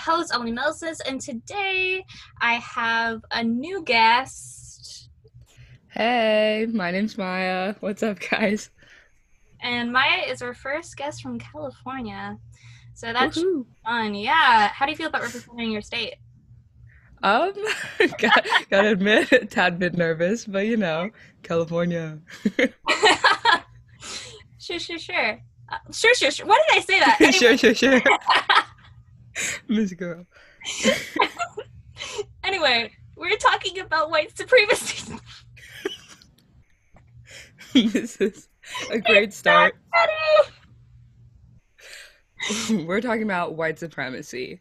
host, Amelie Melsness, and today I have a new guest. Hey, my name's Maya. What's up, guys? And Maya is our first guest from California. So that's Woohoo. fun. Yeah. How do you feel about representing your state? Um, got, gotta admit, a tad bit nervous, but you know, California. sure, sure, sure. Uh, sure, sure, sure. Why did I say that? Anyway, sure, sure, sure. Miss Girl. anyway, we're talking about white supremacy. this is a great start. We're talking about white supremacy.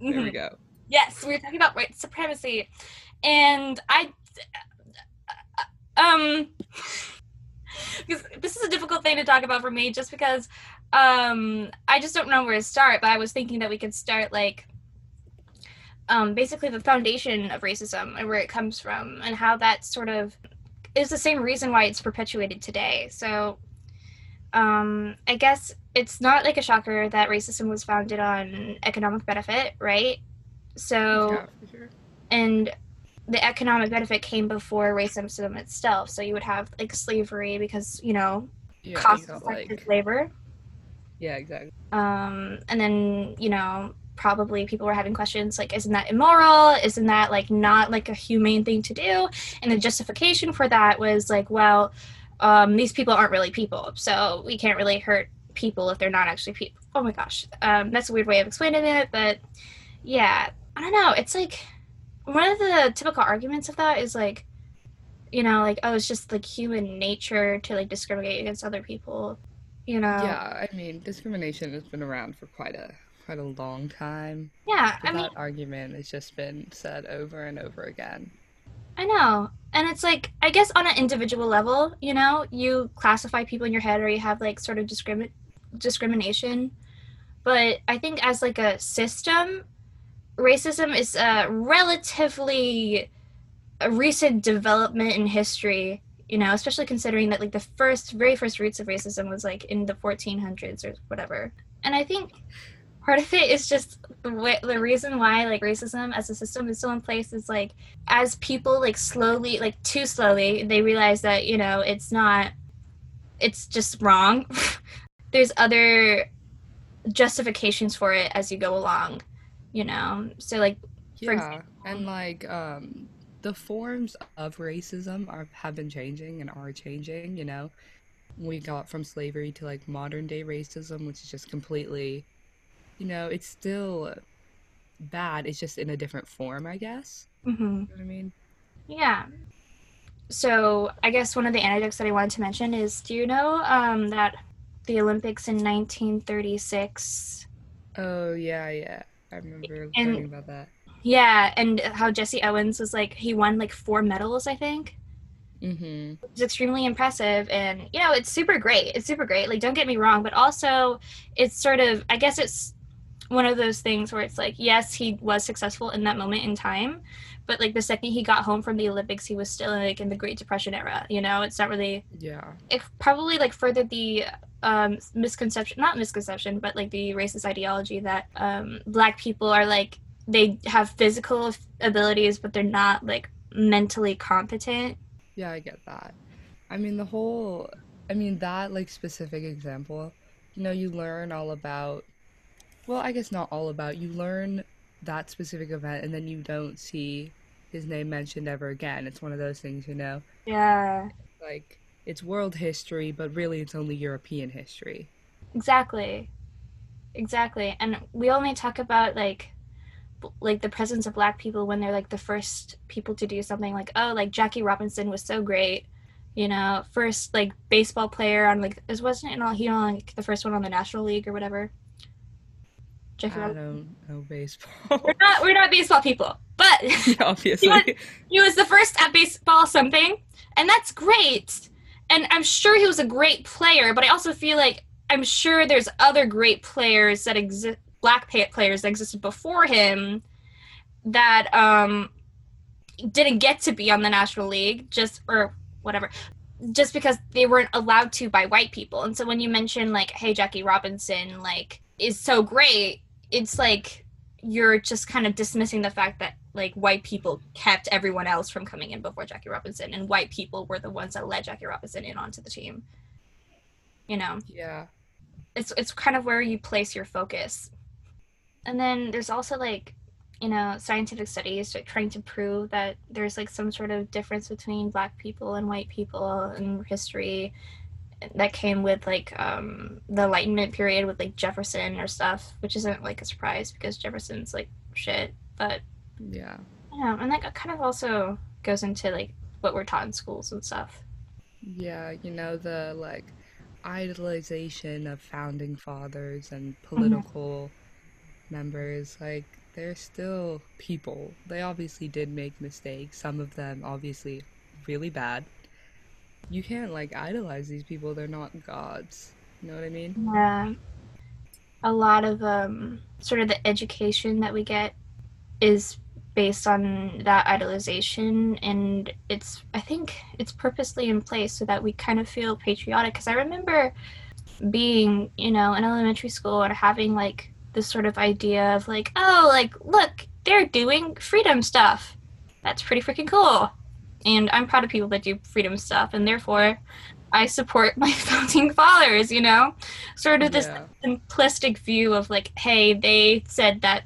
There we Mhm. go. Yes, we were talking about white supremacy, and I, um, because this is a difficult thing to talk about for me, just because, um, I just don't know where to start. But I was thinking that we could start like, um, basically the foundation of racism and where it comes from, and how that sort of is the same reason why it's perpetuated today. So, um, I guess it's not like a shocker that racism was founded on economic benefit, right? So, Yeah, sure. and the economic benefit came before racism itself. So you would have like slavery because you know Yeah, cost effective like, labor, yeah, exactly. um, and then you know probably people were having questions like, isn't that immoral? Isn't that like not like a humane thing to do? And the justification for that was like, well, um, these people aren't really people, so we can't really hurt people if they're not actually people. Oh my gosh, um, that's a weird way of explaining it, but yeah, I don't know. It's like one of the typical arguments of that is like, you know, like oh, it's just like human nature to like discriminate against other people. You know. Yeah, I mean, discrimination has been around for quite a quite a long time. Yeah, I mean, that argument has just been said over and over again. I know. And it's like, I guess on an individual level, you know, you classify people in your head or you have like sort of discrimin- discrimination. But I think as like a system, racism is a relatively recent development in history, you know, especially considering that like the first, very first roots of racism was like in the 1400s or whatever. And I think part of it is just the way, the reason why like racism as a system is still in place is like as people like slowly like too slowly they realize that you know it's not it's just wrong there's other justifications for it as you go along you know so like For Yeah, and like um the forms of racism are have been changing and are changing, you know. We got from slavery to like modern day racism, which is just completely you know, it's still bad, it's just in a different form, I guess. mhm. You know what I mean? yeah so i guess one of the anecdotes that i wanted to mention is do you know um that the olympics in 1936 Oh yeah, yeah. I remember And- learning about that. Yeah and how jesse owens was like he won like four medals i think Mm-hmm. it's extremely impressive and you know it's super great it's super great like don't get me wrong but also it's sort of i guess it's one of those things where it's like yes he was successful in that moment in time but like the second he got home from the olympics he was still like in the great depression era you know it's not really Yeah. it probably like furthered the um misconception not misconception but like the racist ideology that um black people are like they have physical abilities but they're not like mentally competent Yeah, I get that. I mean, the whole, I mean, that like specific example, you know, you learn all about, well, I guess not all about, you learn that specific event and then you don't see his name mentioned ever again. It's one of those things, you know, yeah like it's world history, but really it's only European history. Exactly. Exactly. And we only talk about like like the presence of black people when they're like the first people to do something like oh like Jackie Robinson was so great. You know, first like baseball player on like this wasn't it all he on like the first one on the National League or whatever. Jackie I Robinson. don't know baseball. We're not we're not baseball people. But Obviously. he was the first at baseball something and that's great and i'm sure he was a great player but i also feel like i'm sure there's other great players that exist black players that existed before him that um didn't get to be on the national league just or whatever just because they weren't allowed to by white people and so when you mention like hey jackie robinson like is so great, it's like you're just kind of dismissing the fact that like white people kept everyone else from coming in before Jackie Robinson, and white people were the ones that led Jackie Robinson in onto the team. You know, Yeah. it's it's kind of where you place your focus. And then there's also like, you know, scientific studies trying to prove that there's like some sort of difference between black people and white people in history that came with like um the enlightenment period with like jefferson or stuff which isn't like a surprise because jefferson's like shit but Yeah. yeah and that kind of also goes into like what we're taught in schools and stuff Yeah, you know, the like idolization of founding fathers and political members, like they're still people. They obviously did make mistakes, some of them obviously really bad. You can't like idolize these people, they're not gods. You know what I mean? Yeah. A lot of um, sort of the education that we get is based on that idolization, and it's I think it's purposely in place so that we kind of feel patriotic. Because I remember being, you know, in elementary school and having like this sort of idea of like, oh, like look, they're doing freedom stuff. That's pretty freaking cool. And I'm proud of people that do freedom stuff, and therefore I support my founding fathers, you know? Sort of this Yeah. simplistic view of like, hey, they said that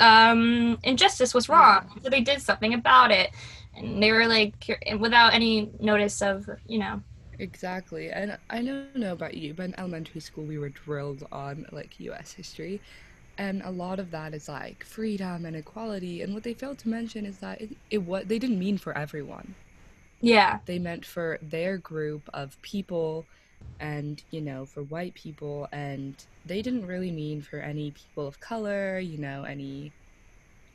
um, injustice was wrong, so they did something about it. And they were like, without any notice of, you know, Exactly. And I don't know about you, but in elementary school we were drilled on like US history. And a lot of that is like freedom and equality. And what they failed to mention is that it, it what they didn't mean for everyone. yeah, They meant for their group of people and, you know, for white people and they didn't really mean for any people of color, you know, any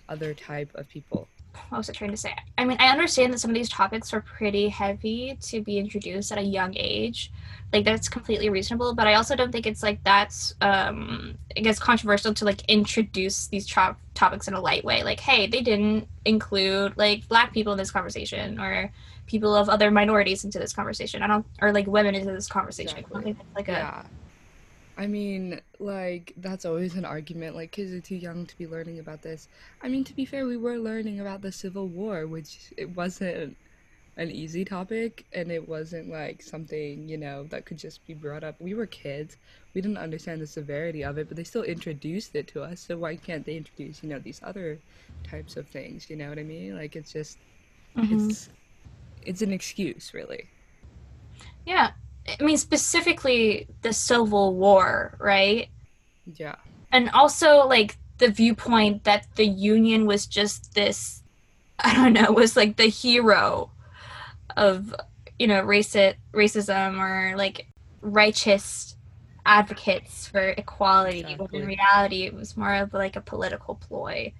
other type of people. What was I trying to say? I mean, I understand that some of these topics are pretty heavy to be introduced at a young age. Like that's completely reasonable, but I also don't think it's like that's um I guess controversial to like introduce these cho- topics in a light way. Like, hey, they didn't include like black people in this conversation or people of other minorities into this conversation. I don't or like women into this conversation. I don't think that's like a Yeah. I mean, like, that's always an argument. Like, kids are too young to be learning about this. I mean, to be fair, we were learning about the Civil War, which it wasn't an easy topic, and it wasn't like something, you know, that could just be brought up. We were kids. We didn't understand the severity of it, but they still introduced it to us. So why can't they introduce, you know, these other types of things? You know what I mean? Like, it's just, Mhm. it's, it's an excuse, really. Yeah. I mean specifically the Civil War, right? Yeah. and also like the viewpoint that the union was just this i don't know was like the hero of you know raci- racism or like righteous advocates for equality when in reality it was more of like a political ploy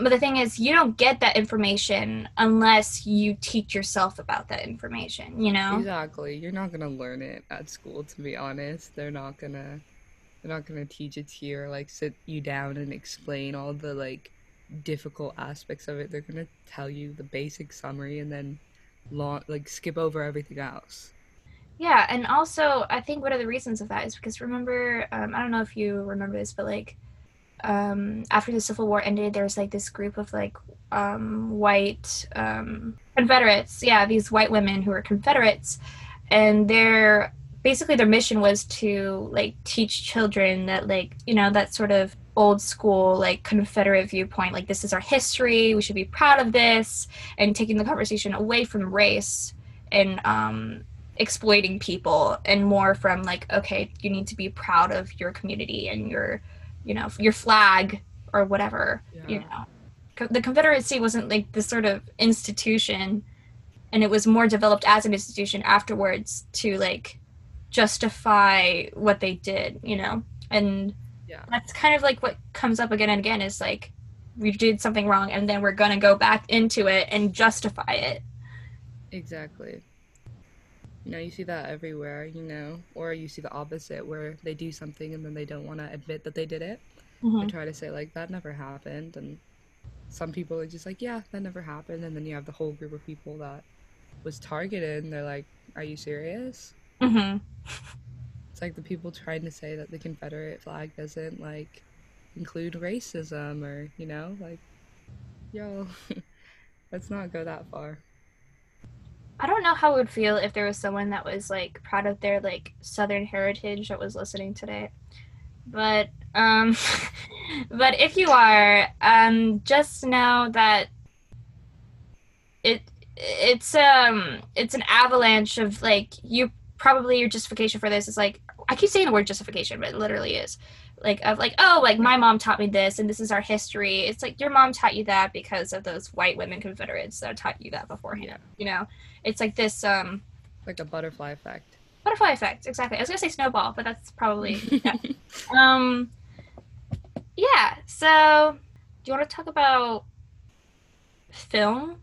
but the thing is you don't get that information unless you teach yourself about that information you know Exactly. You're not gonna learn it at school, to be honest. They're not gonna they're not gonna teach it to you or like sit you down and explain all the like difficult aspects of it. They're gonna tell you the basic summary and then long like skip over everything else. Yeah, and also I think one of the reasons of that is because remember, um, I don't know if you remember this, but like um, after the Civil War ended, there was like this group of like um, white um, Confederates. Yeah, these white women who were Confederates, and their basically their mission was to like teach children that like you know that sort of old school like Confederate viewpoint, like this is our history, we should be proud of this, and taking the conversation away from race and um, exploiting people and more from like okay you need to be proud of your community and your you know your flag or whatever you know Co- the confederacy wasn't like this sort of institution and it was more developed as an institution afterwards to like justify what they did you know and Yeah. that's kind of like what comes up again and again is like we did something wrong and then we're gonna go back into it and justify it Exactly. You know, you see that everywhere, you know, or you see the opposite where they do something and then they don't want to admit that they did it. They try to say like that never happened and some people are just like, yeah, that never happened and then you have the whole group of people that was targeted and they're like, Are you serious? hmm It's like the people trying to say that the Confederate flag doesn't like include racism or you know like yo let's not go that far I don't know how it would feel if there was someone that was like proud of their like southern heritage that was listening today. But um but if you are, um just know that it it's um it's an avalanche of like you probably your justification for this is like I keep saying the word justification, but it literally is like of like oh like my mom taught me this and this is our history. It's like your mom taught you that because of those white women confederates that taught you that beforehand yeah. you know? It's like this um like a butterfly effect. butterfly effect exactly. I was gonna say snowball but that's probably yeah. um yeah so do you want to talk about film?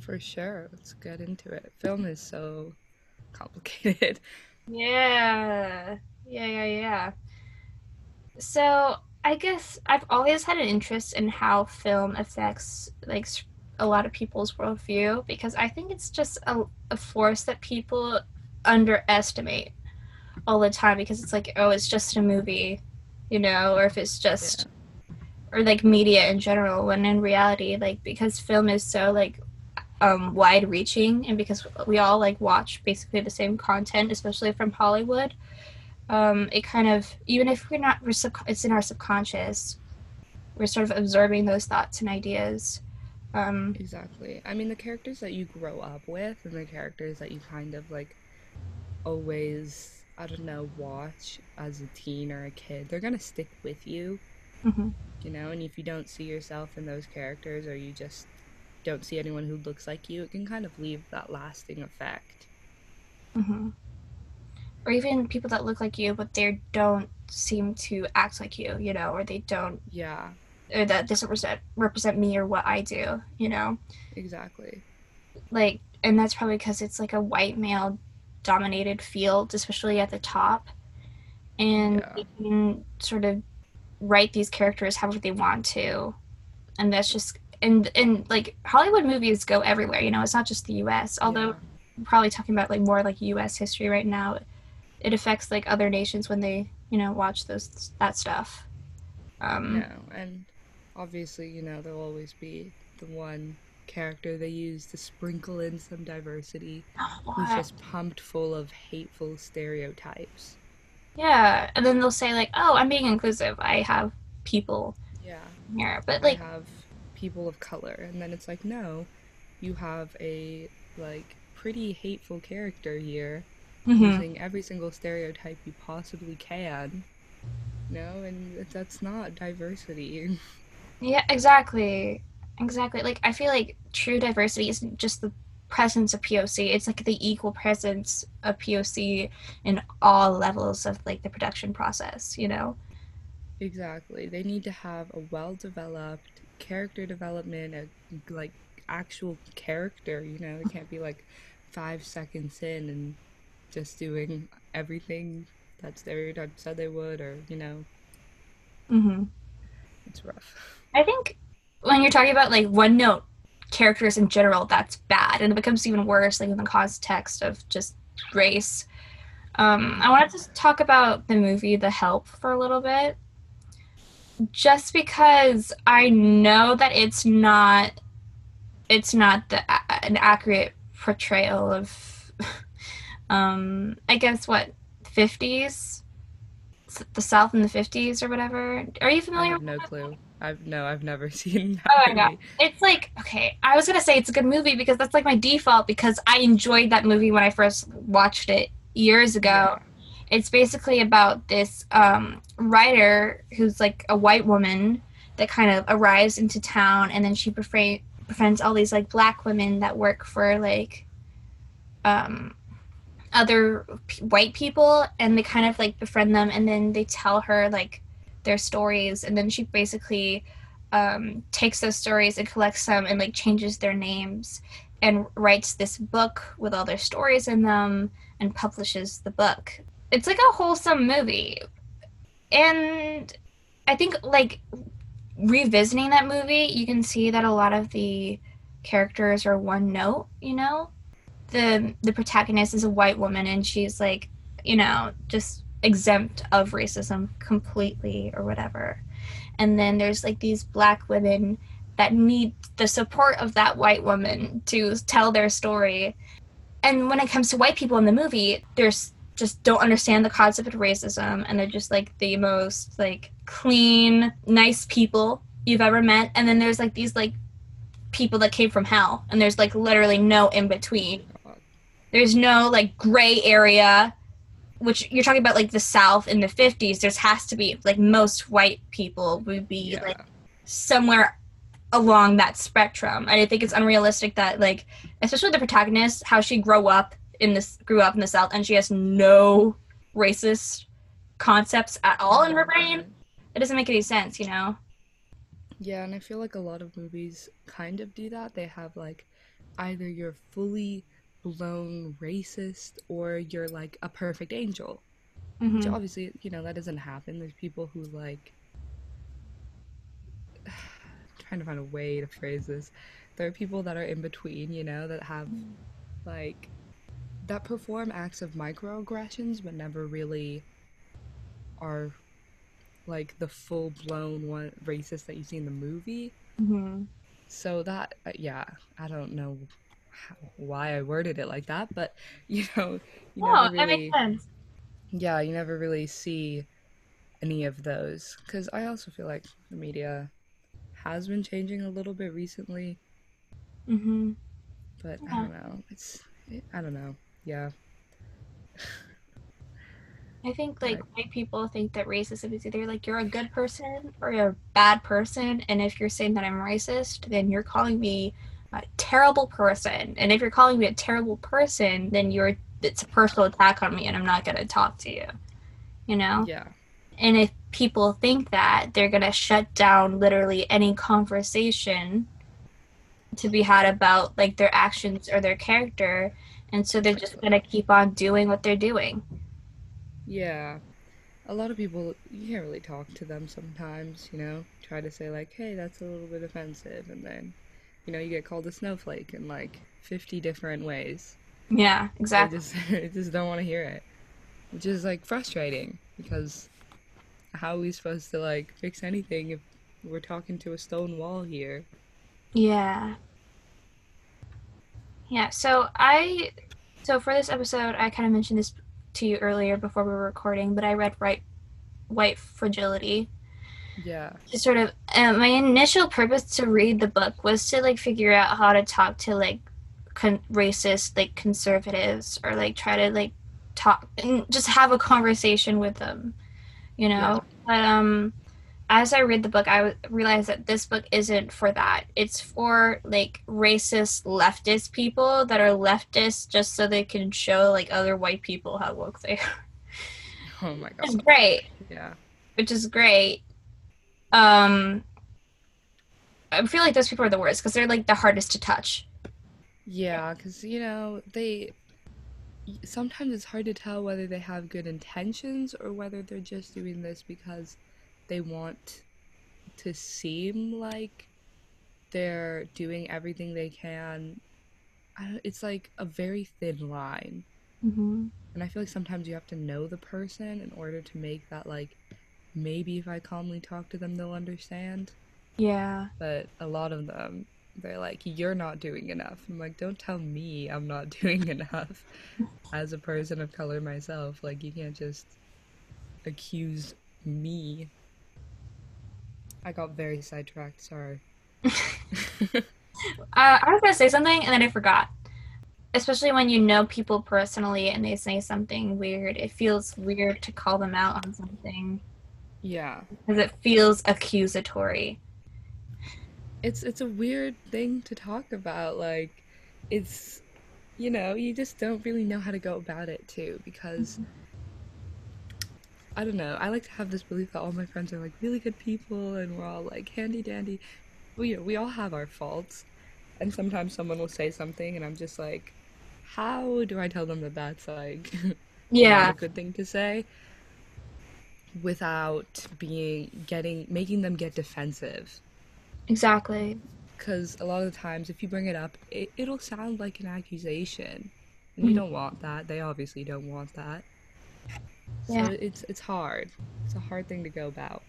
For sure let's get into it. Film is so complicated. Yeah. Yeah yeah yeah so I guess I've always had an interest in how film affects like a lot of people's worldview because I think it's just a, a force that people underestimate all the time because it's like oh it's just a movie you know or if it's just yeah. or like media in general when in reality like because film is so like um, wide reaching and because we all like watch basically the same content especially from hollywood um, it kind of even if we're not we're sub- it's in our subconscious we're sort of absorbing those thoughts and ideas um, exactly. I mean the characters that you grow up with and the characters that you kind of like always i don't know watch as a teen or a kid they're gonna stick with you. Mm-hmm. you know and if you don't see yourself in those characters or you just don't see anyone who looks like you it can kind of leave that lasting effect. Mm-hmm or even people that look like you but they don't seem to act like you you know or they don't yeah or that doesn't represent represent me or what i do you know exactly like and that's probably because it's like a white male dominated field especially at the top and yeah. they can sort of write these characters however they want to and that's just and and like hollywood movies go everywhere you know it's not just the us although yeah. probably talking about like more like us history right now it affects like other nations when they you know watch those that stuff. Um, no, and obviously you know there'll always be the one character they use to sprinkle in some diversity oh, who's just pumped full of hateful stereotypes. Yeah, and then they'll say like, "Oh, I'm being inclusive. I have people yeah here." But like I have people of color. And then it's like, "No, you have a like pretty hateful character here mm-hmm. using every single stereotype you possibly can. no, and that's not diversity. Yeah, exactly. Exactly. Like I feel like true diversity isn't just the presence of POC. It's like the equal presence of POC in all levels of like the production process, you know? Exactly. They need to have a well developed character development, a like actual character, you know, it can't be like five seconds in and just doing everything that stereotype said they would, or you know. Mhm. It's rough. I think when you're talking about like one note characters in general, that's bad, and it becomes even worse like in the context of just race. Um, I wanted to talk about the movie The Help for a little bit, just because I know that it's not, it's not the, an accurate portrayal of um, I guess what, 50s? The South in the 50s or whatever. Are you familiar? I have no clue. I've no, I've never seen that. Oh my god, it's like okay. I was gonna say it's a good movie because that's like my default because I enjoyed that movie when I first watched it years ago. Yeah. It's basically about this um, writer who's like a white woman that kind of arrives into town and then she befriends all these like black women that work for like um, other p- white people and they kind of like befriend them and then they tell her like their stories and then she basically um, takes those stories and collects them and like changes their names and writes this book with all their stories in them and publishes the book. It's like a wholesome movie. And i think like revisiting that movie you can see that a lot of the characters are one note you know the the protagonist is a white woman and she's like you know, just exempt of racism completely or whatever. And then there's like these black women that need the support of that white woman to tell their story. And when it comes to white people in the movie, there's just don't understand the concept of racism and they're just like the most like clean, nice people you've ever met. And then there's like these like people that came from hell and there's like literally no in between. There's no like gray area which you're talking about like the south in the 50s there has to be like most white people would be Yeah. like somewhere along that spectrum and i think it's unrealistic that like especially the protagonist how she grew up in this grew up in the south and she has no racist concepts at all in her brain it doesn't make any sense you know Yeah, and I feel like a lot of movies kind of do that. They have like either you're fully blown racist or you're like a perfect angel. Which Mhm. obviously, you know, that doesn't happen. There's people who like trying to find a way to phrase this. There are people that are in between, you know, that have like that perform acts of microaggressions but never really are like the full blown one racist that you see in the movie. Mhm. So that uh, yeah, I don't know how, why I worded it like that, but you know, you oh never that really makes sense yeah, you never really see any of those because I also feel like the media has been changing a little bit recently, hmm but I don't know. It's it, I don't know. Yeah. I think like white people think that racism is either like you're a good person or you're a bad person, and if you're saying that I'm racist, then you're calling me a terrible person, and if you're calling me a terrible person, then you're it's a personal attack on me, and I'm not gonna talk to you. You know, Yeah. and if people think that, they're gonna shut down literally any conversation to be had about like their actions or their character, and so they're just gonna keep on doing what they're doing. Yeah. A lot of people, you can't really talk to them sometimes, you know? Try to say, like, hey, that's a little bit offensive. And then, you know, you get called a snowflake in like 50 different ways. Yeah, I exactly. just, I just don't want to hear it. Which is like frustrating because how are we supposed to like fix anything if we're talking to a stone wall here? Yeah. Yeah, so I so for this episode I kind of mentioned this to you earlier before we were recording, but I read right White Fragility. Yeah. To sort of uh, my initial purpose to read the book was to like figure out how to talk to like con- racist like conservatives or like try to like talk and just have a conversation with them, you know. Yeah. But um as I read the book, I w- realized that this book isn't for that. It's for like racist leftist people that are leftist just so they can show like other white people how woke they are. Oh my god It's great, Yeah. which is great. Um, I feel like those people are the worst because they're like the hardest to touch. Yeah, because, you know, they. Sometimes it's hard to tell whether they have good intentions or whether they're just doing this because they want to seem like they're doing everything they can. I don't, it's like a very thin line. Mm-hmm. And I feel like sometimes you have to know the person in order to make that, like, maybe if I calmly talk to them, they'll understand. Yeah. But a lot of them, they're like, you're not doing enough. I'm like, don't tell me I'm not doing enough as a person of color myself. Like, you can't just accuse me. I got very sidetracked, sorry. Uh, I was gonna say something and then I forgot. Especially when you know people personally and they say something weird, it feels weird to call them out on something yeah. because it feels accusatory. It's it's a weird thing to talk about. Like, it's you know, you just don't really know how to go about it too because I don't know. I like to have this belief that all my friends are like really good people and we're all like handy dandy. We we all have our faults, and sometimes someone will say something and I'm just like, how do I tell them that that's like Yeah. a good thing to say without being getting making them get defensive? Exactly. Because a lot of the times, if you bring it up, it, it'll sound like an accusation. And you Mhm. don't want that. They obviously don't want that. So Yeah. it's it's hard. It's a hard thing to go about.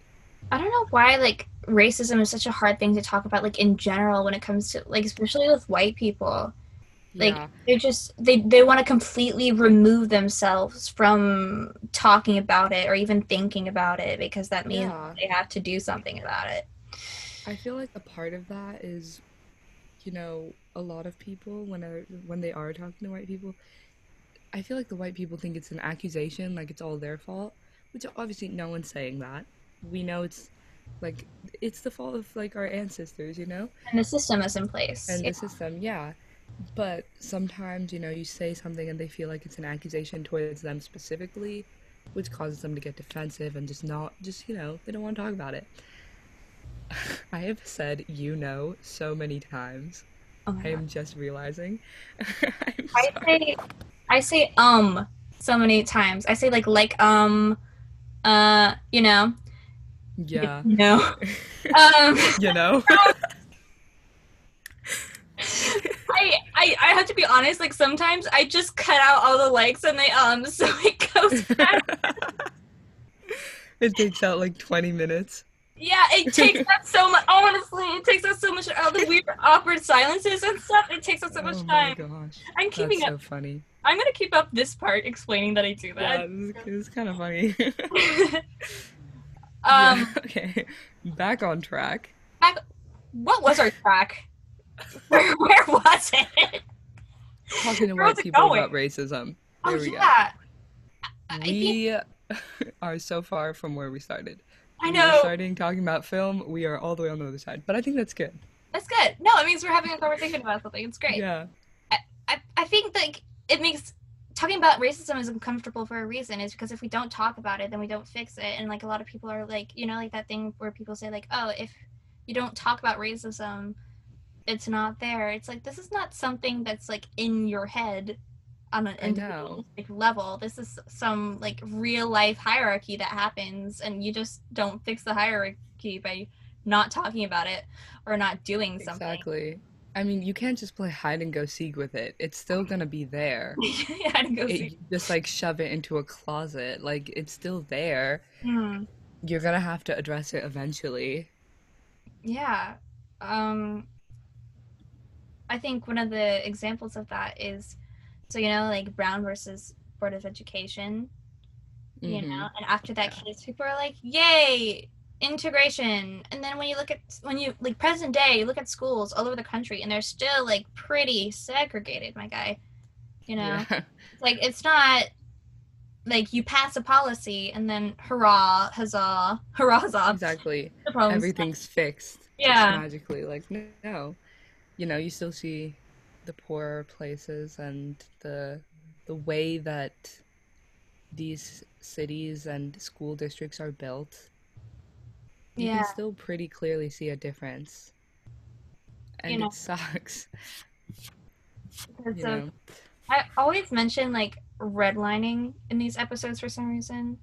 I don't know why like racism is such a hard thing to talk about like in general when it comes to like especially with white people. Like yeah. they're just they they want to completely remove themselves from talking about it or even thinking about it because that means Yeah. they have to do something about it. I feel like a part of that is, you know, a lot of people when are when they are talking to white people, I feel like the white people think it's an accusation, like it's all their fault, which obviously no one's saying that. We know it's like it's the fault of like our ancestors, you know, And the system is in place. and Yeah. the system, yeah. But sometimes, you know, you say something and they feel like it's an accusation towards them specifically, which causes them to get defensive and just not, just, you know, they don't want to talk about it. I have said you know so many times. Oh I am just realizing. I say I say um so many times. I say like like um uh you know Yeah. no um you know? I, I I have to be honest like sometimes I just cut out all the likes and they um so it goes back. it takes out like 20 minutes. yeah it takes up so much honestly it takes us so much all the weird awkward silences and stuff it takes us so much time. oh my gosh. I'm keeping That's up so funny. I'm gonna keep up this part explaining that I do Yeah, that this is, kind of funny. um Yeah, okay. Back on track. Back. What was our track where, where was it Talking to white people going? about racism. oh There we go. yeah think We are so far from where we started. I know. We were starting talking about film. We are all the way on the other side. But I think that's good. that's good no it means we're having a conversation about something it's great Yeah. I, I think like it makes talking about racism is uncomfortable for a reason is because if we don't talk about it then we don't fix it and like a lot of people are like you know like that thing where people say like oh if you don't talk about racism it's not there it's like this is not something that's like in your head on an I know. individualistic level this is some like real life hierarchy that happens and you just don't fix the hierarchy by not talking about it or not doing something Exactly. I mean, you can't just play hide and go seek with it. It's still gonna be there. had to go It, see. you just like shove it into a closet. Like it's still there. Hmm. You're gonna have to address it eventually. Yeah. Um I think one of the examples of that is so you know like Brown versus Board of Education, you Mhm. know, and after that Yeah. case people are like, "Yay, integration." And then when you look at when you like present day, you look at schools all over the country and they're still like pretty segregated, my guy. You know. Yeah. It's like it's not like you pass a policy and then hurrah, huzzah, hurrah, huzzah. exactly. Everything's fixed. Yeah. magically. Like no. You know, you still see the poorer places and the the way that these cities and school districts are built. You Yeah. can still pretty clearly see a difference. And know. it sucks. Because You of know? I always mention like redlining in these episodes for some reason.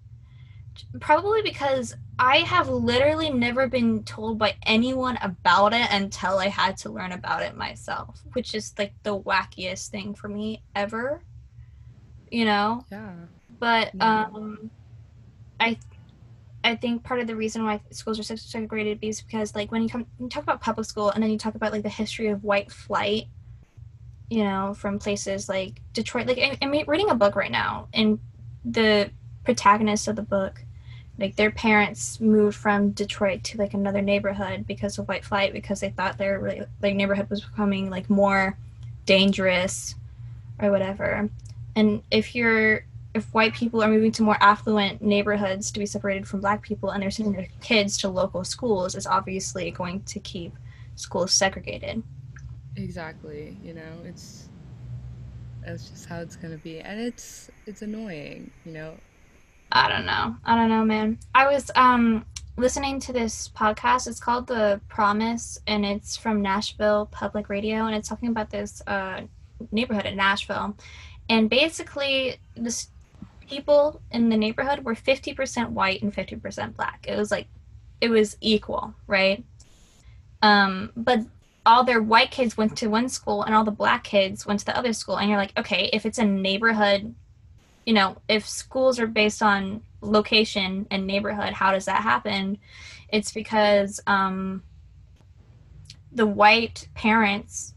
Probably because I have literally never been told by anyone about it until I had to learn about it myself, which is like the wackiest thing for me ever. You know? Yeah. But Yeah. um I I think part of the reason why schools are so segregated is because like when you come you talk about public school and then you talk about like the history of white flight, you know, from places like Detroit. Like I, I'm reading a book right now, and the protagonist of the book, like their parents moved from Detroit to like another neighborhood because of white flight because they thought their like neighborhood was becoming like more dangerous or whatever. And if you're if white people are moving to more affluent neighborhoods to be separated from black people and they're sending their kids to local schools, it's obviously going to keep schools segregated. Exactly. You know, it's that's just how it's gonna be. And it's it's annoying, you know. I don't know. I don't know, man. I was um listening to this podcast. It's called The Promise and it's from Nashville Public Radio and it's talking about this uh neighborhood in Nashville. And basically this people in the neighborhood were 50% white and 50% black. It was like it was equal, right? Um but all their white kids went to one school and all the black kids went to the other school and you're like, okay, if it's a neighborhood you know, if schools are based on location and neighborhood, how does that happen? It's because um, the white parents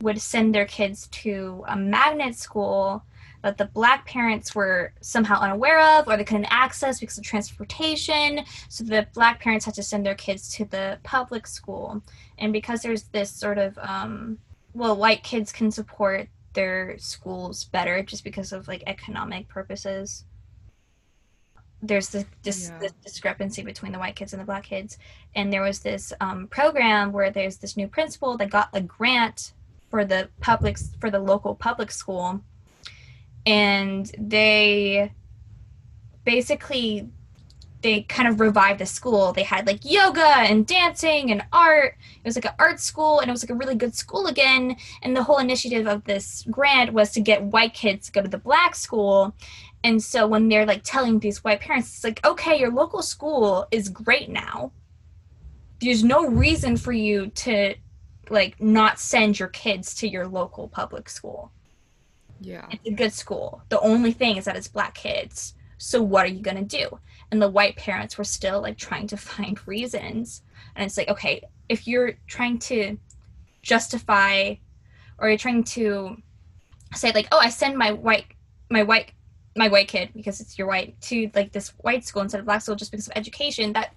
would send their kids to a magnet school that the black parents were somehow unaware of or they couldn't access because of transportation. So the black parents had to send their kids to the public school. And because there's this sort of, um, well, white kids can support their schools better just because of like economic purposes. There's this, this, Yeah. this discrepancy between the white kids and the black kids. And there was this um, program where there's this new principal that got a grant for the public for the local public school and they basically they kind of revived the school they had like yoga and dancing and art it was like an art school and it was like a really good school again and the whole initiative of this grant was to get white kids to go to the black school and so when they're like telling these white parents it's like okay your local school is great now there's no reason for you to like not send your kids to your local public school Yeah. it's a good school. The only thing is that it's black kids. So what are you gonna do? And the white parents were still like trying to find reasons. And it's like, okay, if you're trying to justify or you're trying to say like, oh, I send my white my white my white kid because it's your white to like this white school instead of black school just because of education, that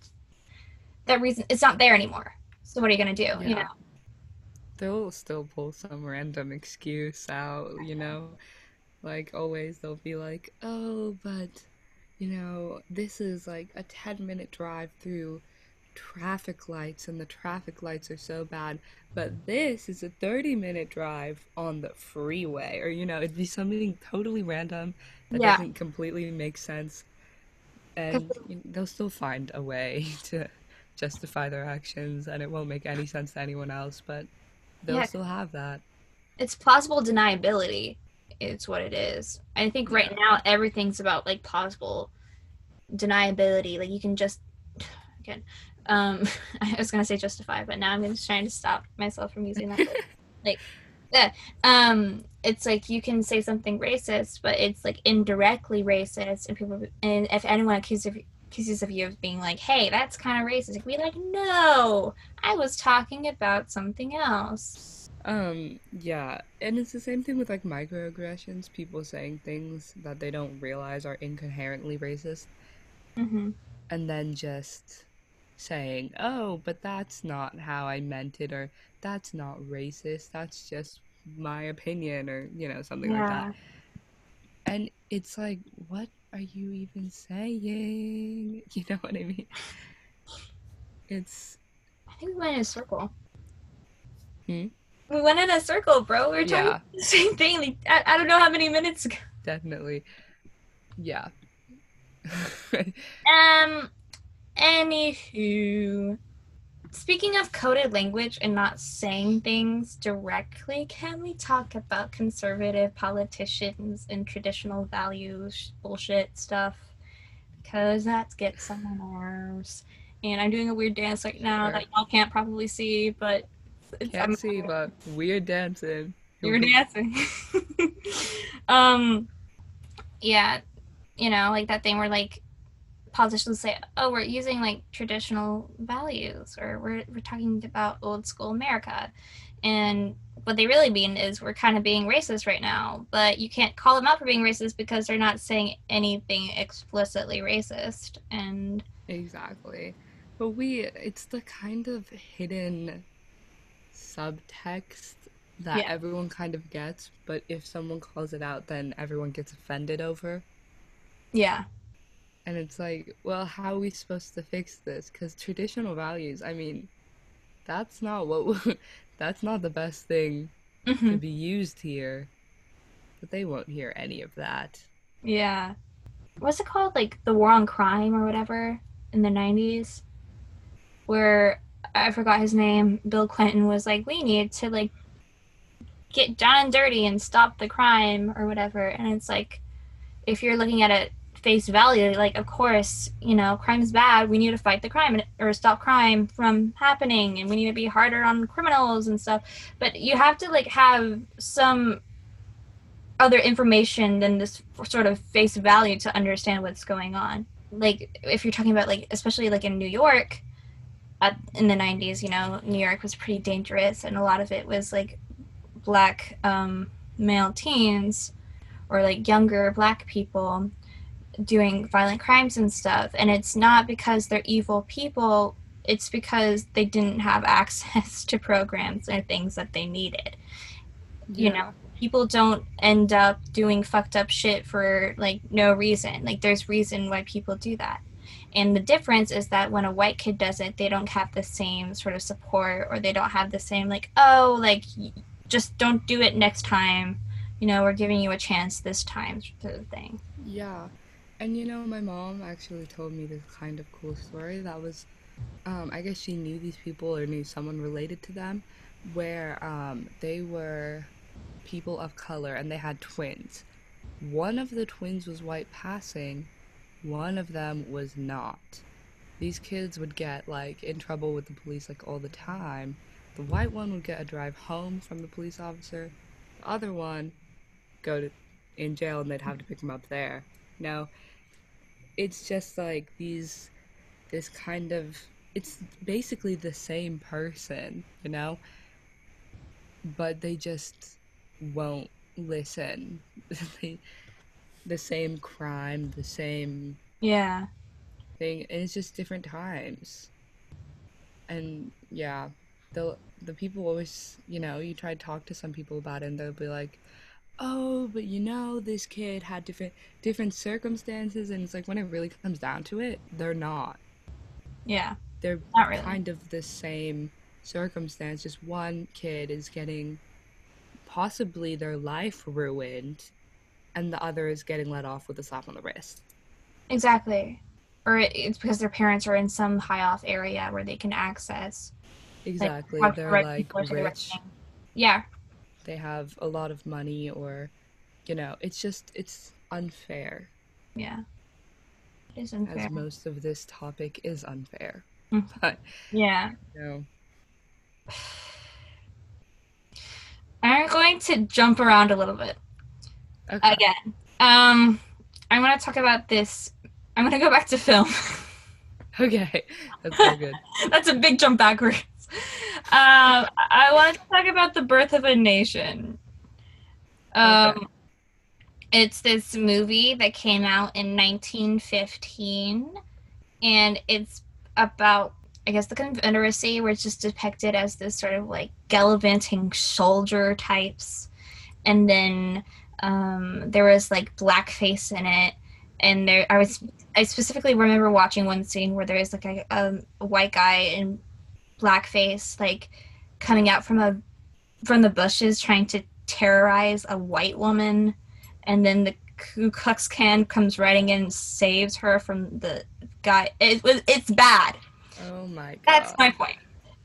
that reason it's not there anymore. So what are you gonna do? You Yeah. know? They'll still pull some random excuse out, you know? Like always they'll be like, "Oh, but you know, this is like a 10 minute drive through traffic lights and the traffic lights are so bad, but this is a 30 minute drive on the freeway." Or you know, it'd be something totally random that Yeah. doesn't completely make sense. And you they'll still find a way to justify their actions and it won't make any sense to anyone else, but they'll Yeah. still have that. it's plausible deniability is what it is. I think right now everything's about like plausible deniability. Like you can just again um i was gonna say justify but now i'm just trying to stop myself from using that word. like yeah um it's like you can say something racist but it's like indirectly racist and people and if anyone accuses of accuses of you of being like hey that's kind of racist can be like no i was talking about something else Um, yeah, and it's the same thing with like microaggressions, people saying things that they don't realize are incoherently racist, hmm and then just saying, "Oh, but that's not how I meant it," or "That's not racist, that's just my opinion," or you know, something like that. And it's like, what are you even saying? You know what I mean? It's I think we went in a circle. Hmm? We went in a circle, bro. We were talking Yeah. the same thing. Like, I, I don't know how many minutes ago. definitely, yeah. Um, anywho, speaking of coded language and not saying things directly, can we talk about conservative politicians and traditional values bullshit stuff? Because that gets on my nerves. And I'm doing a weird dance right now Sure. that y'all can't probably see, but it's, I'm Can't see, but weird dancing. You're dancing. um, yeah, you know, like that thing where like politicians say, "Oh, we're using like traditional values," or "We're we're talking about old school America," and what they really mean is we're kind of being racist right now. But you can't call them out for being racist because they're not saying anything explicitly racist. And Exactly. But we, it's the kind of hidden subtext that Yeah. everyone kind of gets, but if someone calls it out, then everyone gets offended over. yeah, And it's like, well, how are we supposed to fix this? Because traditional values, I mean, that's not what, that's not the best thing to Mhm. be used here. But they won't hear any of that. yeah. What's it called? Like the war on crime or whatever in the '90s. where I forgot his name. Bill Clinton was like, "We need to like get down and dirty and stop the crime or whatever." And it's like, if you're looking at it face value, like, of course, you know, crime's bad. We need to fight the crime or stop crime from happening, and we need to be harder on criminals and stuff. But you have to like have some other information than this sort of face value to understand what's going on. Like if you're talking about like especially like in New York at, in the 90s, you know, New York was pretty dangerous and a lot of it was like black um, male teens or like younger black people doing violent crimes and stuff. And it's not because they're evil people it's because they didn't have access to programs or things that they needed. You know people don't end up doing fucked up shit for like no reason. Like there's reason why people do that and the difference is that when a white kid does it they don't have the same sort of support or they don't have the same like oh like just don't do it next time you know we're giving you a chance this time sort of thing Yeah. And you know, my mom actually told me this kind of cool story that was um I guess she knew these people or knew someone related to them where um they were people of color and they had twins. One of the twins was white passing, one of them was not. These kids would get like in trouble with the police like all the time. The white one would get a drive home from the police officer. The other one go to in jail and they'd have to pick him up there. No, it's just like these, this kind of, it's basically the same person, you know? But they just won't listen. They- the same crime, the same yeah thing, and it's just different times. And yeah, the the people always, you know, you try to talk to some people about it, and they'll be like, "Oh, but you know, this kid had different different circumstances," and it's like when it really comes down to it, they're not. yeah They're Not really. kind of the same circumstance. Just one kid is getting possibly their life ruined, and the other is getting let off with a slap on the wrist. exactly or it's because their parents are in some high off area where they can access Exactly. the They're like rich. yeah they have a lot of money or you know it's just it's unfair yeah it is unfair. as most of this topic is unfair Mm. but yeah you know i'm going to jump around a little bit okay again. Um, I want to talk about this. I'm going to go back to film. okay that's so good That's a big jump backwards. Um, I want to talk about the birth of a nation. Um, Okay. it's this movie that came out in 1915, and it's about, I guess, the Confederacy, where it's just depicted as this sort of like gallivanting soldier types, and then um, there was like blackface in it, and there I was I specifically remember watching one scene where there's like a, a, a white guy in blackface like coming out from a from the bushes trying to terrorize a white woman and then the Ku Klux Klan comes riding in and saves her from the guy. It was it's bad. oh my god That's my point.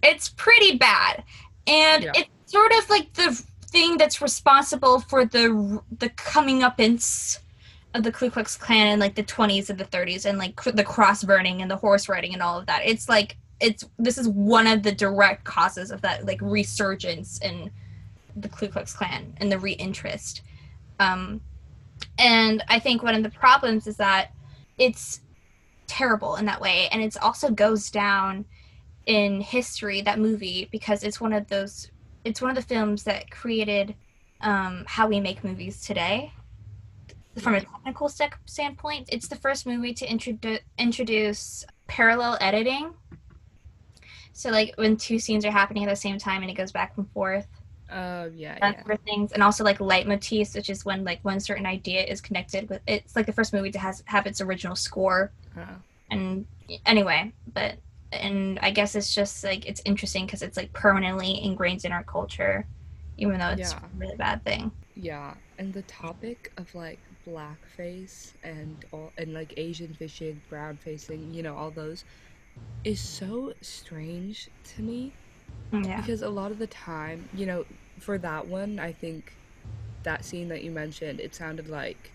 It's pretty bad, and Yeah. it's sort of like the thing that's responsible for the the coming up in of the Ku Klux Klan in like the 20s and the 30s, and like the cross burning and the horse riding and all of that. It's like it's this is one of the direct causes of that like resurgence in the Ku Klux Klan and the reinterest. Um, and I think one of the problems is that it's terrible in that way, and it also goes down in history that movie because it's one of those it's one of the films that created um, how we make movies today. From a technical st- standpoint it's the first movie to introdu- introduce parallel editing. So like when two scenes are happening at the same time and it goes back and forth. Oh yeah that yeah. sort things and also like leitmotifs which is when like one certain idea is connected with it's like the first movie to has have its original score. Oh. and anyway but and i guess it's just like it's interesting because it's like permanently ingrained in our culture even though it's Yeah. a really bad thing yeah and the topic of like blackface and all and like asian fishing brown facing you know all those is so strange to me mm, yeah Because a lot of the time, you know, for that one, I think that scene that you mentioned, it sounded like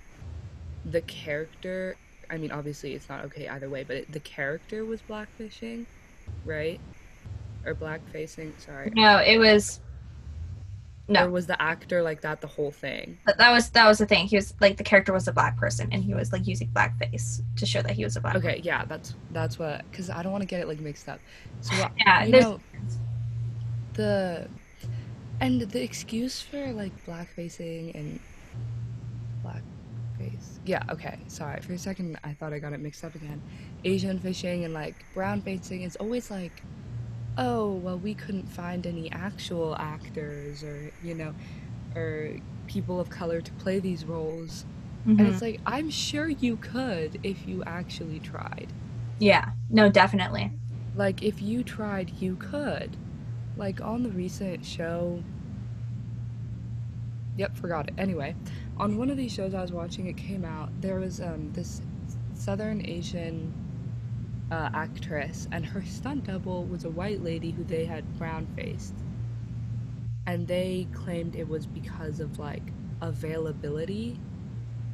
the character. I mean, obviously, it's not okay either way, but it, the character was blackfishing, right? Or blackfacing, sorry. no it was No. Or was the actor like that the whole thing? But that was that was the thing. He was like the character was a black person, and he was like using blackface to show that he was a black. Okay, yeah, that's that's what because I don't want to get it like mixed up. So uh, Yeah, you there's- know the and the excuse for like blackfacing and blackface. Yeah, okay. Sorry, for a second I thought I got it mixed up again. Asian fishing and like brown facing is always like, oh well, we couldn't find any actual actors or you know, or people of color to play these roles. And Mhm. it's like, I'm sure you could if you actually tried. Yeah. No, definitely. Like, if you tried, you could. Like, on the recent show. Yep, forgot it. Anyway, on one of these shows I was watching, it came out, there was um, this Southern Asian uh, actress, and her stunt double was a white lady who they had brown faced. And they claimed it was because of, like, availability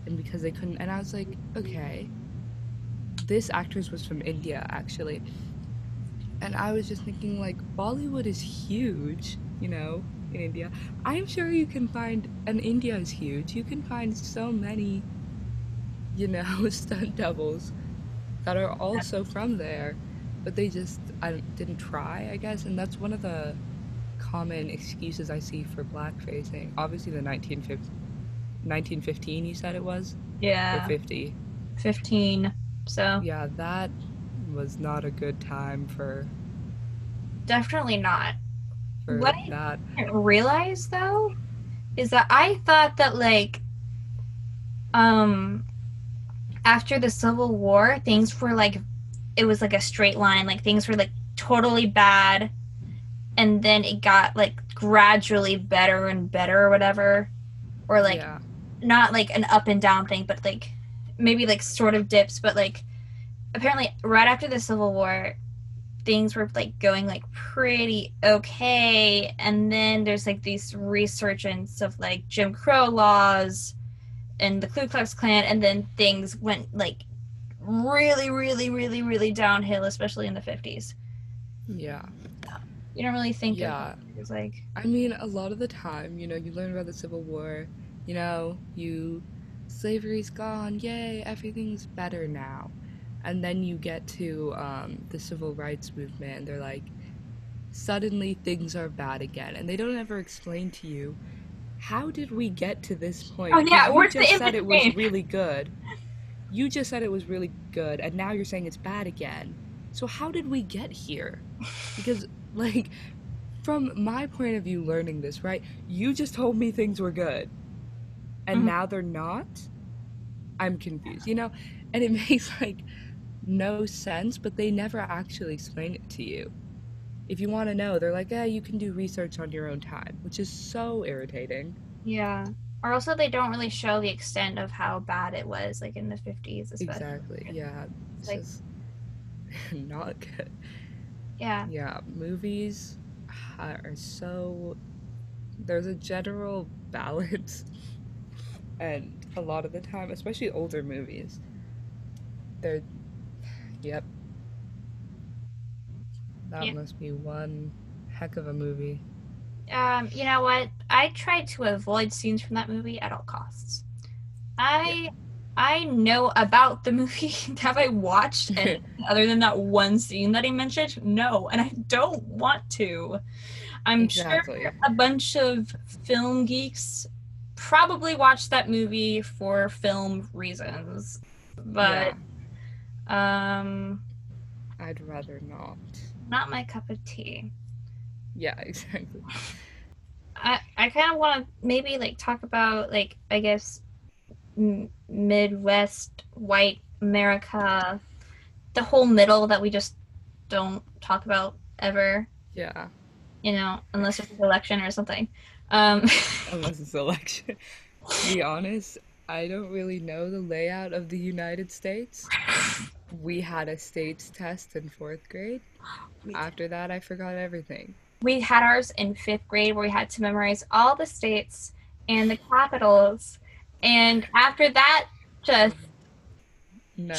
and because they couldn't. And I was like, okay. This actress was from India, actually. And I was just thinking, like, Bollywood is huge, you know, in India. I'm sure you can find, and India is huge, you can find so many, you know, stunt doubles that are also from there. But they just I didn't try, I guess. And that's one of the common excuses I see for blackfacing. Obviously, the 1950, 1915, you said it was? Or Yeah. 50. Fifteen. So Yeah, that was not a good time for definitely not. For What I- that. didn't realize though is that I thought that like um after the Civil War things were like it was like a straight line. Like things were like totally bad. And then it got like gradually better and better or whatever. Or like yeah, not like an up and down thing but like maybe like sort of dips. But like apparently right after the civil war things were like going like pretty okay and then there's like these resurgence of like jim crow laws and the ku klux klan and then things went like really really really really downhill especially in the 50s yeah, you don't really think yeah. of it as like I mean, a lot of the time, you know, you learn about the Civil War. You know, you slavery's gone, yay, everything's better now, and then you get to um, the civil rights movement, and they're like, suddenly things are bad again, and they don't ever explain to you. How did we get to this point? Oh, yeah, you just said it was really good. You just said it was really good, and now you're saying it's bad again. So how did we get here? Because like from my point of view learning this, right? You just told me things were good. And Mhm. now they're not? I'm confused, you know? And it makes like no sense, but they never actually explain it to you. If you want to know, they're like, "Yeah, you can do research on your own time," which is so irritating. Yeah. Or also they don't really show the extent of how bad it was, like in the fifties, especially. Exactly. Yeah. It's Like- just not good. Yeah. Yeah, movies are so. There's a general balance, and a lot of the time, especially older movies, they're. Yep. That Yeah. must be one heck of a movie. Um, you know what? I tried to avoid scenes from that movie at all costs. I I know about the movie. Have I watched anything other than that one scene that he mentioned? No, and I don't want to. I'm Exactly. sure a bunch of film geeks probably watched that movie for film reasons. But um I'd rather not. not my cup of tea. Yeah, exactly. I I kind of want to maybe like talk about like I guess m- Midwest white America, the whole middle that we just don't talk about ever. Yeah, You know, unless it's an election or something. Um, unless it's an election. to be honest, I don't really know the layout of the United States. We had a states test in fourth grade. After that, I forgot everything. we had ours in fifth grade where we had to memorize all the states and the capitals, and after that, just No.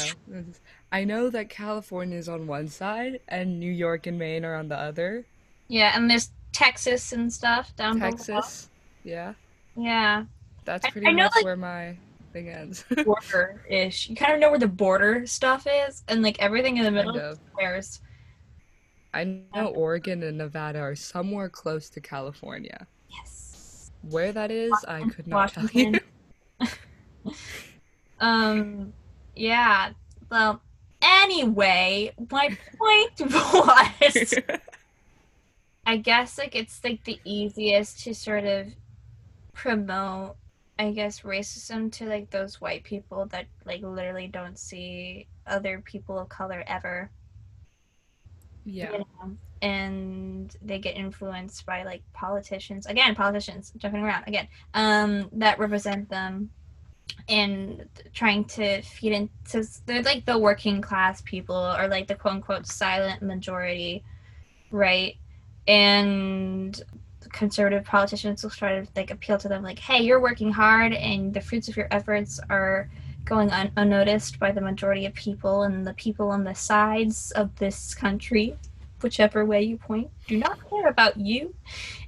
I know that California is on one side and New York and Maine are on the other. yeah, and there's Texas and stuff down below. Texas. Yeah, Yeah, that's pretty I know, much like- where my thing ends. border ish. You kind of know where the border stuff is, and like everything in the middle. kind of. squares. I know Oregon and Nevada are somewhere close to California. Yes. Where that is, I could not tell you. Um, yeah. Well, anyway, my point was, I guess like it's like the easiest to sort of promote, I guess, racism to like those white people that like literally don't see other people of color ever. yeah. you know, and they get influenced by like politicians again politicians jumping around again um that represent them and trying to feed into they're like the working class people or like the quote unquote silent majority right and conservative politicians will try to like appeal to them like hey you're working hard and the fruits of your efforts are going un- unnoticed by the majority of people and the people on the sides of this country whichever way you point do not care about you.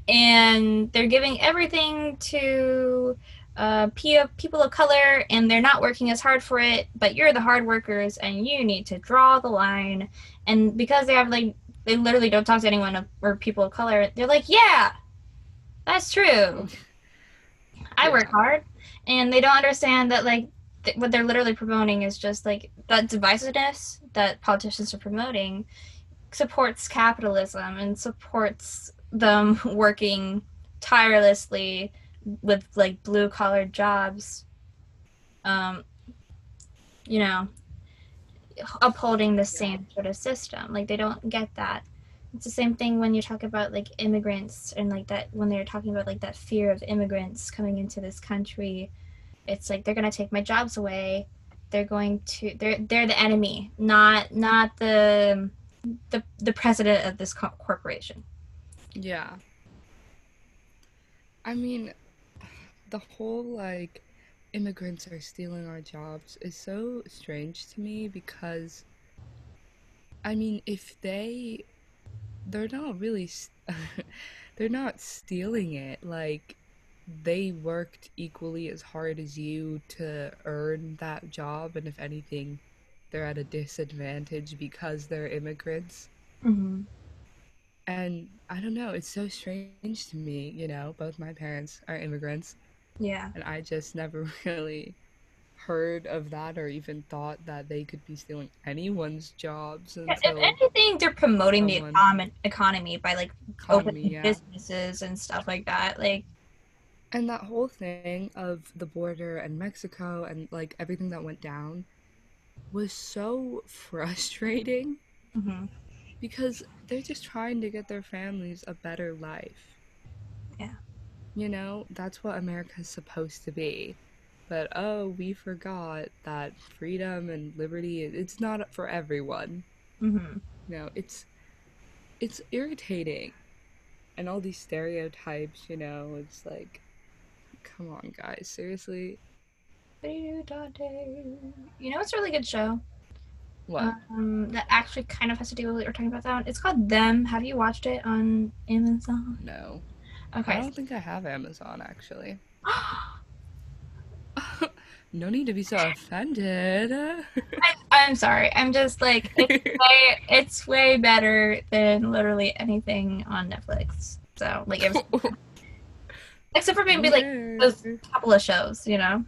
And they're giving everything to uh, people of color and they're not working as hard for it but you're the hard workers and you need to draw the line. And because they have like they literally don't talk to anyone or people of color they're like yeah that's true. I work hard and they don't understand that like th- what they're literally promoting is just like that divisiveness that politicians are promoting supports capitalism and supports them working tirelessly with like blue collar jobs um you know upholding the same sort of system. Like they don't get that it's the same thing when you talk about like immigrants and like that when they're talking about like that fear of immigrants coming into this country it's like they're going to take my jobs away they're going to they're they're the enemy not not the the the president of this co- corporation Yeah. I mean, the whole like immigrants are stealing our jobs is so strange to me because I mean, if they they're not really they're not stealing it. Like they worked equally as hard as you to earn that job and if anything they're at a disadvantage because they're immigrants. Mm-hmm. and I don't know, it's so strange to me, you know, both my parents are immigrants, yeah. And I just never really heard of that or even thought that they could be stealing anyone's jobs Yeah, if anything they're promoting someone- the econ- economy by like economy, opening yeah. businesses and stuff like that like And that whole thing of the border and Mexico and like everything that went down was so frustrating mhm. because they're just trying to get their families a better life. Yeah. You know, that's what America's supposed to be. But oh, we forgot that freedom and liberty it's not for everyone. Mhm. You know, it's it's irritating. And all these stereotypes, you know, it's like come on guys, seriously? you know it's a really good show What? um that actually kind of has to do with what we're talking about that it's called them have you watched it on amazon no. Okay i don't think I have Amazon actually. no need to be so offended. i'm sorry i'm just like it's way, it's way better than literally anything on netflix so like it was, except for maybe like those couple of shows you know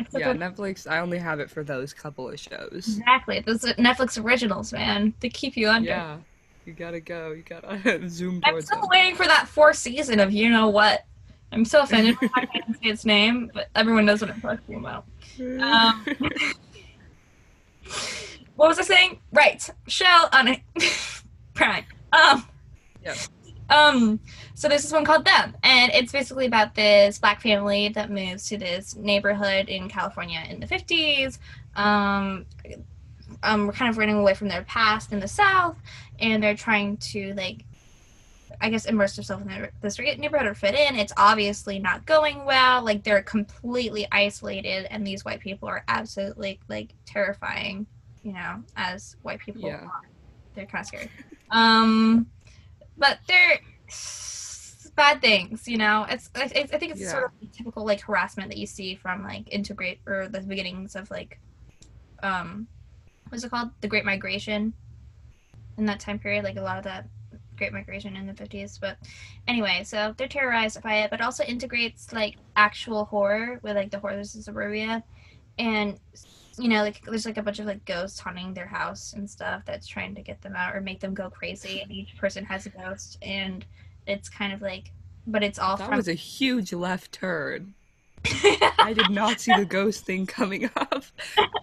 Except Yeah, for- Netflix. I only have it for those couple of shows. exactly those netflix originals man they keep you under Yeah, you gotta go. You gotta zoom i'm still them. waiting for that fourth season of you know what i'm so offended i can't say its name but everyone knows what i'm talking about Um, what was I saying? Right, Shell on it. Prime. Um. Yep. Um. So there's this one called Them, and it's basically about this black family that moves to this neighborhood in California in the 50s. Um. Um, we're kind of running away from their past in the South, and they're trying to like I guess immerse themselves in their, this neighborhood or fit in. It's obviously not going well. Like they're completely isolated, and these white people are absolutely like terrifying. You know, as white people Yeah. are, they're kind of scary. Um, but they're bad things, you know. It's I think it's Yeah. sort of typical like harassment that you see from like integrate or the beginnings of like, um, what's it called? The Great Migration. In that time period, like a lot of that Great Migration in the fifties. But anyway, so they're terrorized by it, but also integrates like actual horror with like the horrors of suburbia, and you know like there's like a bunch of like ghosts haunting their house and stuff that's trying to get them out or make them go crazy and each person has a ghost and it's kind of like but it's all That from was a huge left turn. I did not see the ghost thing coming up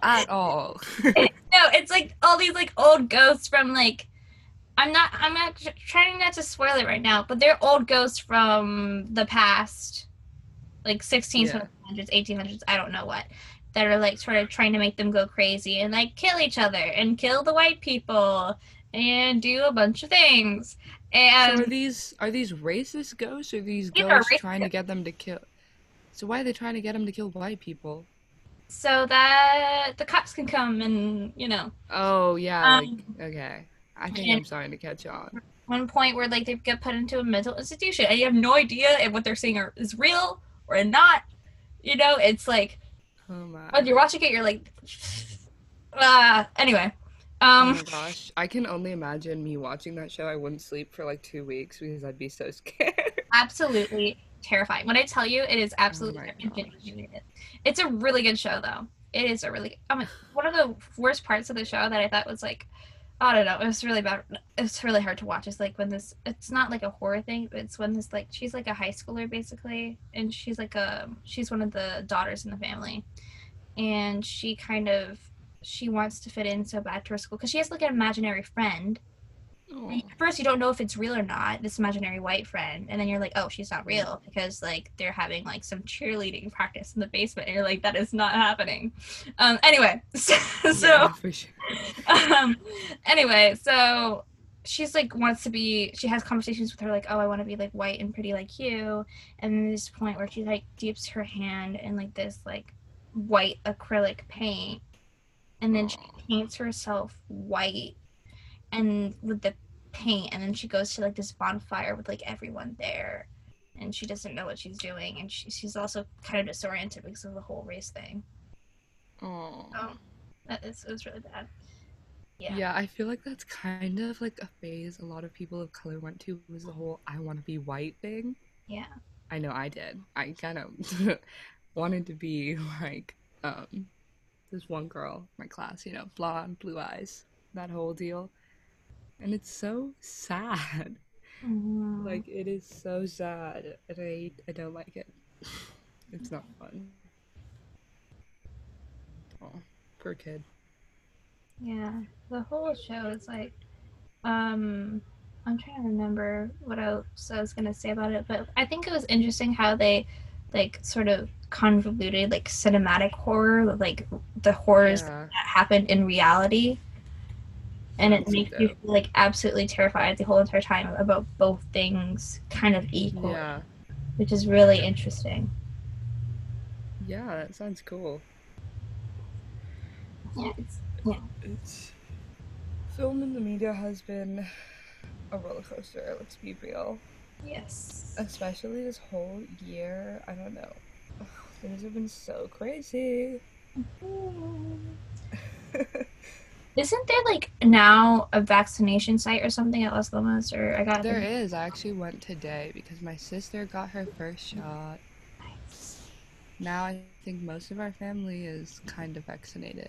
at all. no it's like all these like old ghosts from like i'm not i'm not trying not to spoil it right now but they're old ghosts from the past like 1600s Yeah. 1800s i don't know what that are like sort of trying to make them go crazy and like kill each other and kill the white people and do a bunch of things So and are these are these racist ghosts or these These ghosts trying to get them to kill? So why are they trying to get them to kill white people? so that the cops can come and you know Oh yeah, Um, like okay. I think and- I'm starting to catch on. one point where like they get put into a mental institution and you have no idea if what they're seeing are, is real or not you know it's like Oh my. when you're watching it you're like uh anyway Oh um my gosh, I can only imagine me watching that show. I wouldn't sleep for like two weeks because I'd be so scared. absolutely terrifying when i tell you it is absolutely my terrifying. it's a really good show though it is a really i mean one of the worst parts of the show that i thought was like I don't know. It was really bad. It's really hard to watch. It's like when this. It's not like a horror thing. But it's when this like she's like a high schooler basically, and she's like a she's one of the daughters in the family, and she kind of she wants to fit in so bad to her school because she has like an imaginary friend. Oh, first, you don't know if it's real or not. This imaginary white friend, and then you're like, oh, she's not real because like they're having like some cheerleading practice in the basement, and you're like, that is not happening. Um. Anyway, so. yeah, sure. um anyway so she's like wants to be she has conversations with her like oh i want to be like white and pretty like you and then this point where she like dips her hand in like this like white acrylic paint and then she paints herself white and with the paint and then she goes to like this bonfire with like everyone there and she doesn't know what she's doing and she, she's also kind of disoriented because of the whole race thing Oh. so that is, it was really bad Yeah. yeah I feel like that's kind of like a phase a lot of people of color went to was the whole I want to be white thing. yeah I know I did. I kind of wanted to be like um this one girl in my class, you know, blonde, blue eyes, that whole deal. And it's so sad. Mhm. Like it is so sad, and I I don't like it. It's not fun. Oh, poor kid. Yeah, the whole show is like, um, I'm trying to remember what else I was gonna say about it, but I think it was interesting how they, like, sort of convoluted like cinematic horror like the horrors Yeah. that happened in reality, and it makes you feel like absolutely terrified the whole entire time about both things kind of equal, Yeah, which is really interesting. yeah, that sounds cool. Yeah, it's, yeah It's film in the media has been a roller coaster. Let's be real. yes. Especially this whole year. I don't know. Things have been so crazy. Mm-hmm. Isn't there like now a vaccination site or something at Las Lomas? Or I got There is. I actually went today because my sister got her first shot. Now I think most of our family is kind of vaccinated.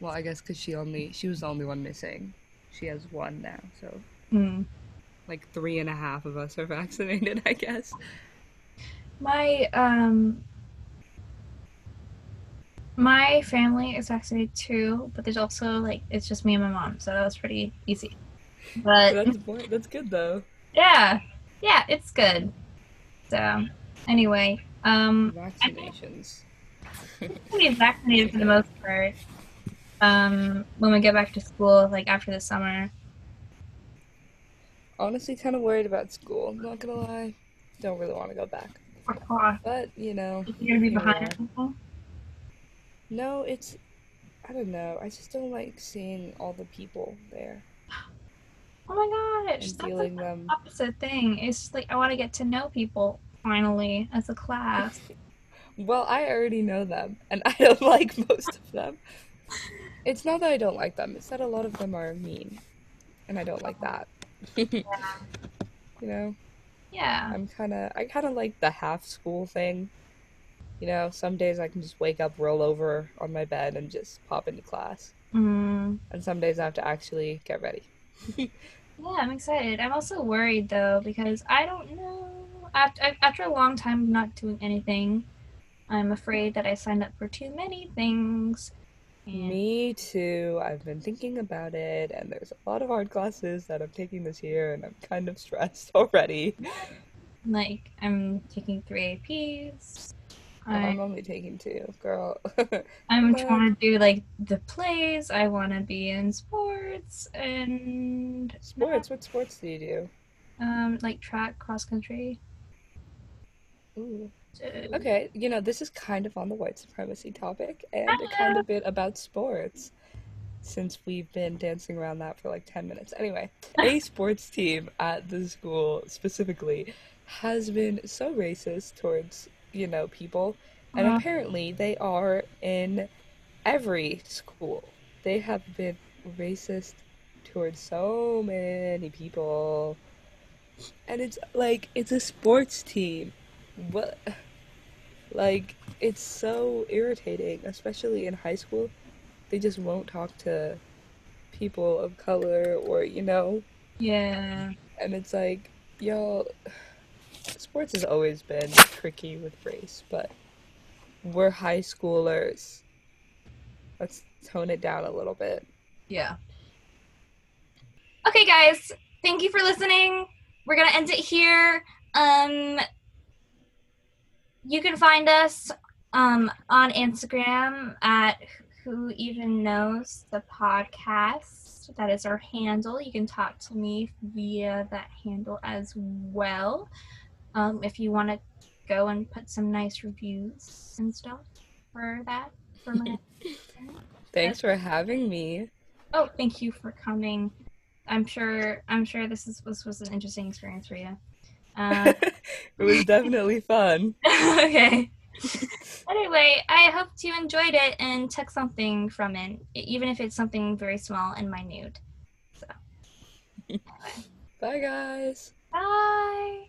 Well, I guess because she only she was the only one missing. She has one now, so Hmm. like three and a half of us are vaccinated. I guess. My um my family is vaccinated too, but there's also like it's just me and my mom, so that was pretty easy. But That's that's good though. yeah, yeah, it's good. So anyway, um, Vaccinations. I'm be vaccinated for the most part. Um, when we get back to school, like after the summer. Honestly, kind of worried about school. I'm not gonna lie. Don't really want to go back. You're But you know, gonna be here we behind. Are. or something? No, it's I don't know. I just don't like seeing all the people there. Oh my gosh, that's feeling the them. opposite thing. It's just like I want to get to know people finally as a class. Well, I already know them, and I don't like most of them. It's not that I don't like them, it's that a lot of them are mean, and I don't like oh. that. you know, Yeah. I'm kind of, I kind of like the half school thing. You know, some days I can just wake up, roll over on my bed, and just pop into class. Mm. And some days I have to actually get ready. Yeah, I'm excited. I'm also worried though because I don't know. After after a long time of not doing anything, I'm afraid that I signed up for too many things. And Me too. I've been thinking about it, and there's a lot of art classes that I'm taking this year, and I'm kind of stressed already. like I'm taking three APs. Well, I'm only taking two, girl. I'm trying to do like the plays. I want to be in sports and sports, what sports do you do? um like track, cross country. Ooh. Okay, you know, this is kind of on the white supremacy topic and a kind of bit about sports since we've been dancing around that for like 10 minutes. Anyway, a sports team at the school specifically has been so racist towards, you know, people, and uh, apparently they are in every school. They have been racist towards so many people. And it's like it's a sports team. What like it's so irritating, especially in high school. They just won't talk to people of color or, you know, yeah. and it's like, y'all, sports has always been tricky with race, but we're high schoolers. Let's tone it down a little bit. Yeah. Okay, guys. Thank you for listening. We're gonna end it here. Um, you can find us um on Instagram at Who Even Knows the Podcast. That is our handle. You can talk to me via that handle as well. Um, if you want to go and put some nice reviews and stuff for that for my. Thanks for having me. Oh, thank you for coming. I'm sure. I'm sure this is was was an interesting experience for you. Uh, It was definitely fun. okay. anyway, I hope you enjoyed it and took something from it, even if it's something very small and minute. So. Bye, guys. Bye.